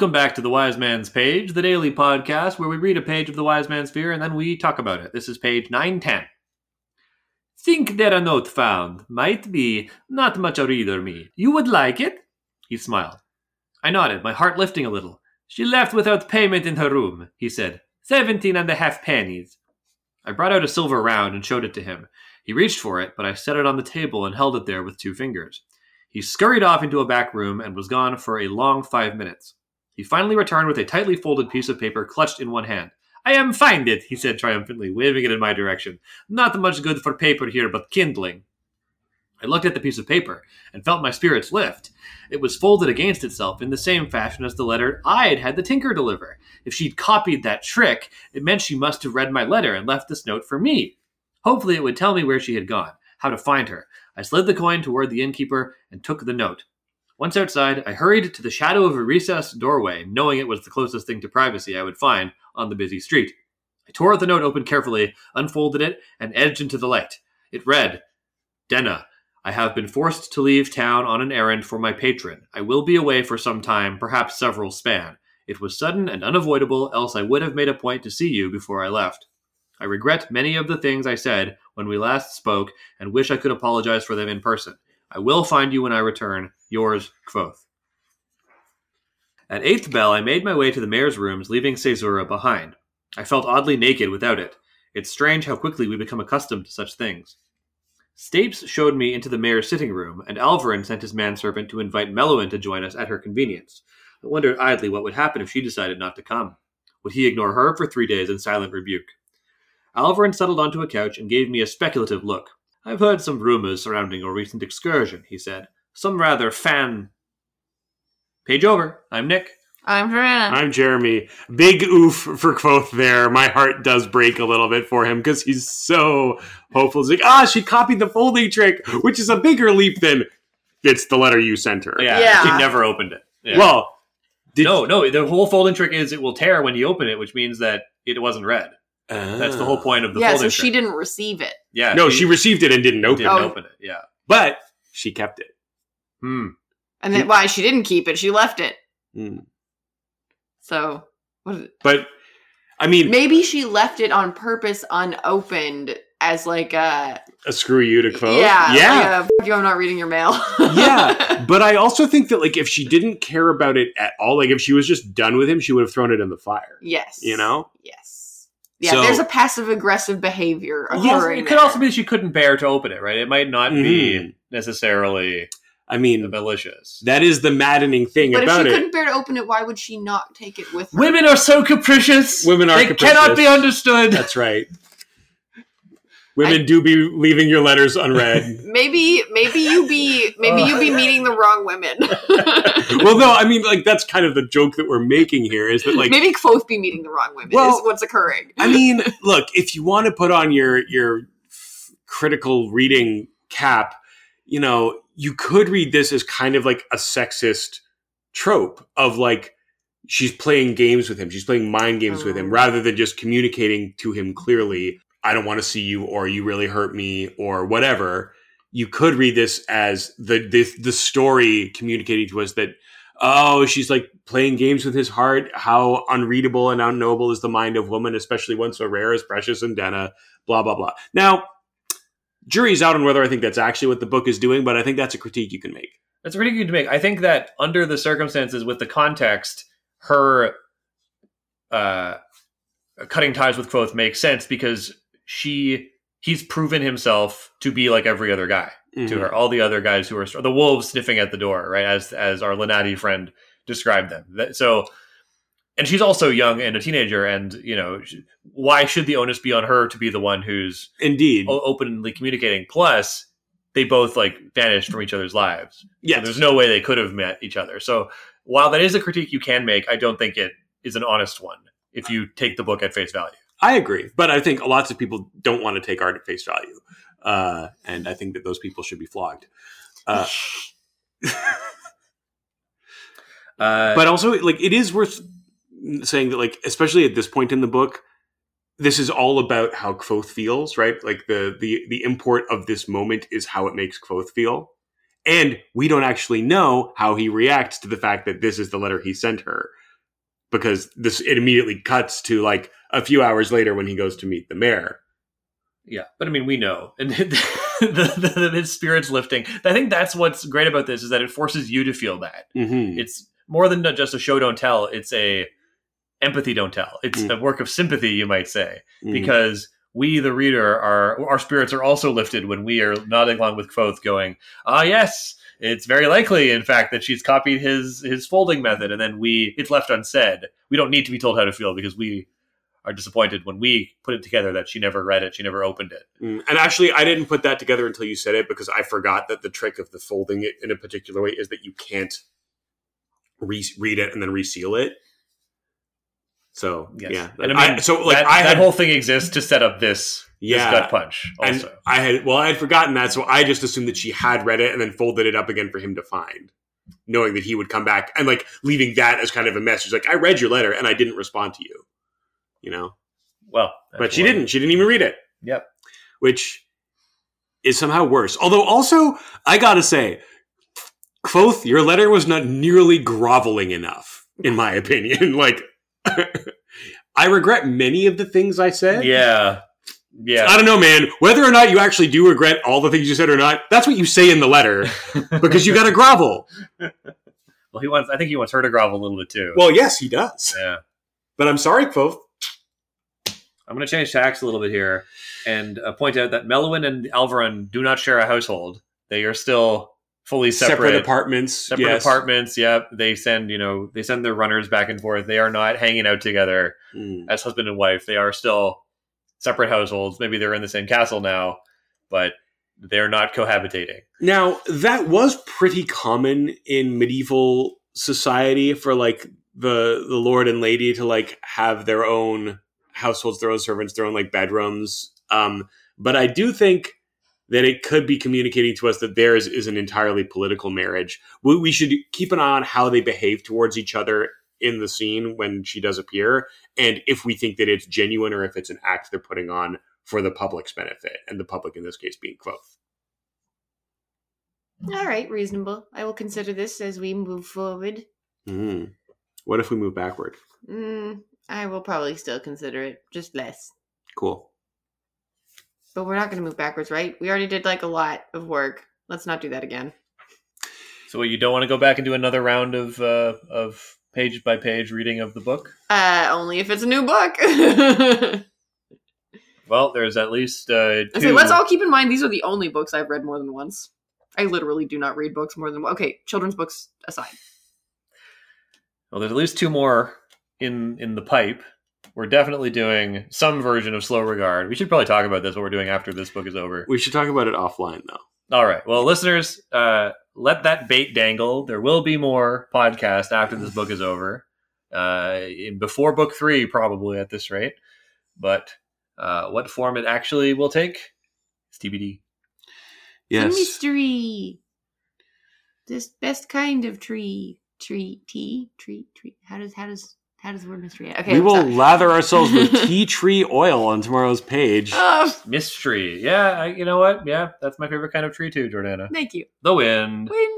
Welcome back to the Wise Man's Page, the daily podcast where we read a page of the Wise Man's Fear and then we talk about it. This is page 910. Think there a note found. Might be. Not much a reader me. You would like it? He smiled. I nodded, my heart lifting a little. She left without payment in her room, he said. Seventeen and a half pennies. I brought out a silver round and showed it to him. He reached for it, but I set it on the table and held it there with two fingers. He scurried off into a back room and was gone for a long five minutes. He finally returned with a tightly folded piece of paper clutched in one hand. I am find it, he said triumphantly, waving it in my direction. Not much good for paper here, but kindling. I looked at the piece of paper and felt my spirits lift. It was folded against itself in the same fashion as the letter I'd had the tinker deliver. If she'd copied that trick, it meant she must have read my letter and left this note for me. Hopefully, it would tell me where she had gone, how to find her. I slid the coin toward the innkeeper and took the note. Once outside, I hurried to the shadow of a recessed doorway, knowing it was the closest thing to privacy I would find on the busy street. I tore the note open carefully, unfolded it, and edged into the light. It read, Denna, I have been forced to leave town on an errand for my patron. I will be away for some time, perhaps several span. It was sudden and unavoidable, else I would have made a point to see you before I left. I regret many of the things I said when we last spoke and wish I could apologize for them in person. I will find you when I return. Yours, Kvothe. At eighth bell, I made my way to the Maer's rooms, leaving Caesura behind. I felt oddly naked without it. It's strange how quickly we become accustomed to such things. Stapes showed me into the Maer's sitting room, and Alveron sent his manservant to invite Meluan to join us at her convenience. I wondered idly what would happen if she decided not to come. Would he ignore her for three days in silent rebuke? Alveron settled onto a couch and gave me a speculative look. I've heard some rumors surrounding your recent excursion, he said. Some rather fan. Page over. I'm Nick. I'm Joanna. I'm Jeremy. Big oof for Kvothe there. My heart does break a little bit for him because he's so hopeful. He's like, ah, she copied the folding trick, which is a bigger leap than it's the letter you sent her. Yeah, Yeah. she never opened it. Yeah. Well, did- no, no. The whole folding trick is it will tear when you open it, which means that it wasn't read. That's the whole point of the yeah, so folding she trick. didn't receive it. Yeah, No, she received it and didn't open didn't it, open it. Yeah. but she kept it. Hmm. And then She- why she didn't keep it, she left it. Hmm. So what But I mean, maybe she left it on purpose unopened as like a a screw you to Kvothe. yeah, yeah. like a, you I'm not reading your mail. yeah, but I also think that like if she didn't care about it at all, like if she was just done with him, she would have thrown it in the fire. yes. You know? Yes. Yeah, So- there's a passive aggressive behavior Yes, it could there. also be that she couldn't bear to open it, right? It might not be Mhm. necessarily I mean, malicious. that is the maddening thing about it. But if she it. couldn't bear to open it, why would she not take it with her? Women are so capricious. Women are they capricious. cannot be understood. That's right. Women do be leaving your letters unread. Maybe maybe you be maybe you be meeting the wrong women. well, no, I mean, like that's kind of the joke that we're making here is that, like, maybe both be meeting the wrong women Well- is what's occurring. I mean, look, if you want to put on your your f- critical reading cap, you know, you could read this as kind of like a sexist trope of like she's playing games with him, she's playing mind games with him, Oh. rather than just communicating to him clearly, I don't want to see you, or you really hurt me, or whatever. You could read this as the the, the story communicating to us that oh, she's like playing games with his heart. How unreadable and unknowable is the mind of woman, especially one so rare as Precious and Denna, blah, blah, blah. Now, jury's out on whether I think that's actually what the book is doing, but I think that's a critique you can make. That's pretty good to make. I think that under the circumstances, with the context, her uh, cutting ties with Kvothe makes sense because she he's proven himself to be like every other guy to Mhm. her. All the other guys who are the wolves sniffing at the door, right? As as our Lenati friend described them. So, and she's also young and a teenager, and you know, why should the onus be on her to be the one who's Indeed. o- openly communicating? Plus, they both like vanished from each other's lives. So there's no way they could have met each other. So while that is a critique you can make, I don't think it is an honest one if you take the book at face value. I agree, but I think lots of people don't want to take art at face value, uh, and I think that those people should be flogged. Uh, Uh, but also, like, it is worth saying that, like, especially at this point in the book, this is all about how Kvothe feels, right? Like the the the import of this moment is how it makes Kvothe feel, and we don't actually know how he reacts to the fact that this is the letter he sent her. because this it immediately cuts to like a few hours later when he goes to meet the Maer. Yeah, but I mean, we know, and the, the, the, his spirits lifting. I think that's what's great about this is that it forces you to feel that. Mm-hmm. It's more than just a show don't tell. It's a empathy don't tell. It's Mm. a work of sympathy, you might say, because we, the reader, are our spirits are also lifted when we are nodding along with Kvothe, going, "Ah, yes." It's very likely, in fact, that she's copied his his folding method, and then we it's left unsaid. We don't need to be told how to feel because we are disappointed when we put it together that she never read it, she never opened it. Mm, And actually, I didn't put that together until you said it because I forgot that the trick of the folding it in a particular way is that you can't re- read it and then reseal it. So Yes. yeah, and I mean, so like that, I that had whole thing exists to set up this, yeah, this gut punch. and Also, I had well, I had forgotten that, so I just assumed that she had read it and then folded it up again for him to find, knowing that he would come back and like leaving that as kind of a message, like I read your letter and I didn't respond to you, you know, well, but she didn't. She didn't even read it. Yep. which is somehow worse. Although, also, I gotta say, Kvothe, your letter was not nearly groveling enough, in my opinion. like, I regret many of the things I said. Yeah, yeah. I don't know, man. Whether or not you actually do regret all the things you said or not, that's what you say in the letter because you got to grovel. well, he wants. I think he wants her to grovel a little bit too. Well, yes, he does. yeah. But I'm sorry, Kvothe. I'm going to change tacks a little bit here and uh, point out that Meluan and Alveron do not share a household. They are still fully separate. Separate, apartments. separate yes. apartments. Yep. They send, you know, they send their runners back and forth. They are not hanging out together Mm. as husband and wife. They are still separate households. Maybe they're in the same castle now, but they're not cohabitating. Now, that was pretty common in medieval society for like the the lord and lady to like have their own households, their own servants, their own like bedrooms. Um, but I do think that it could be communicating to us that theirs is an entirely political marriage. We, we should keep an eye on how they behave towards each other in the scene when she does appear, and if we think that it's genuine or if it's an act they're putting on for the public's benefit, and the public in this case being Kvothe. All right, reasonable. I will consider this as we move forward. Mm. What if we move backward? Mm, I will probably still consider it, just less. Cool. But we're not going to move backwards, right? We already did like a lot of work. Let's not do that again. So what, you don't want to go back and do another round of uh, of page by page reading of the book? Uh, only if it's a new book. Well, there's at least uh, two. let's all keep in mind these are the only books I've read more than once. I literally do not read books more than okay, children's books aside. Well, there's at least two more in in the pipe. We're definitely doing some version of Slow Regard. We should probably talk about this. What we're doing after this book is over. We should talk about it offline, though. All right. Well, listeners, uh, let that bait dangle. There will be more podcast after this book is over. Uh, before book three, probably at this rate. But uh, what form it actually will take is TBD. A mystery. This best kind of tree. Tree tea? Tree tree. How does how does how does the word mystery okay we I'm will sorry. lather ourselves with tea tree oil on tomorrow's page. Oh, Mystery. Yeah, I, you know what? Yeah, that's my favorite kind of tree too, Jordana. thank you. The wind. Wind.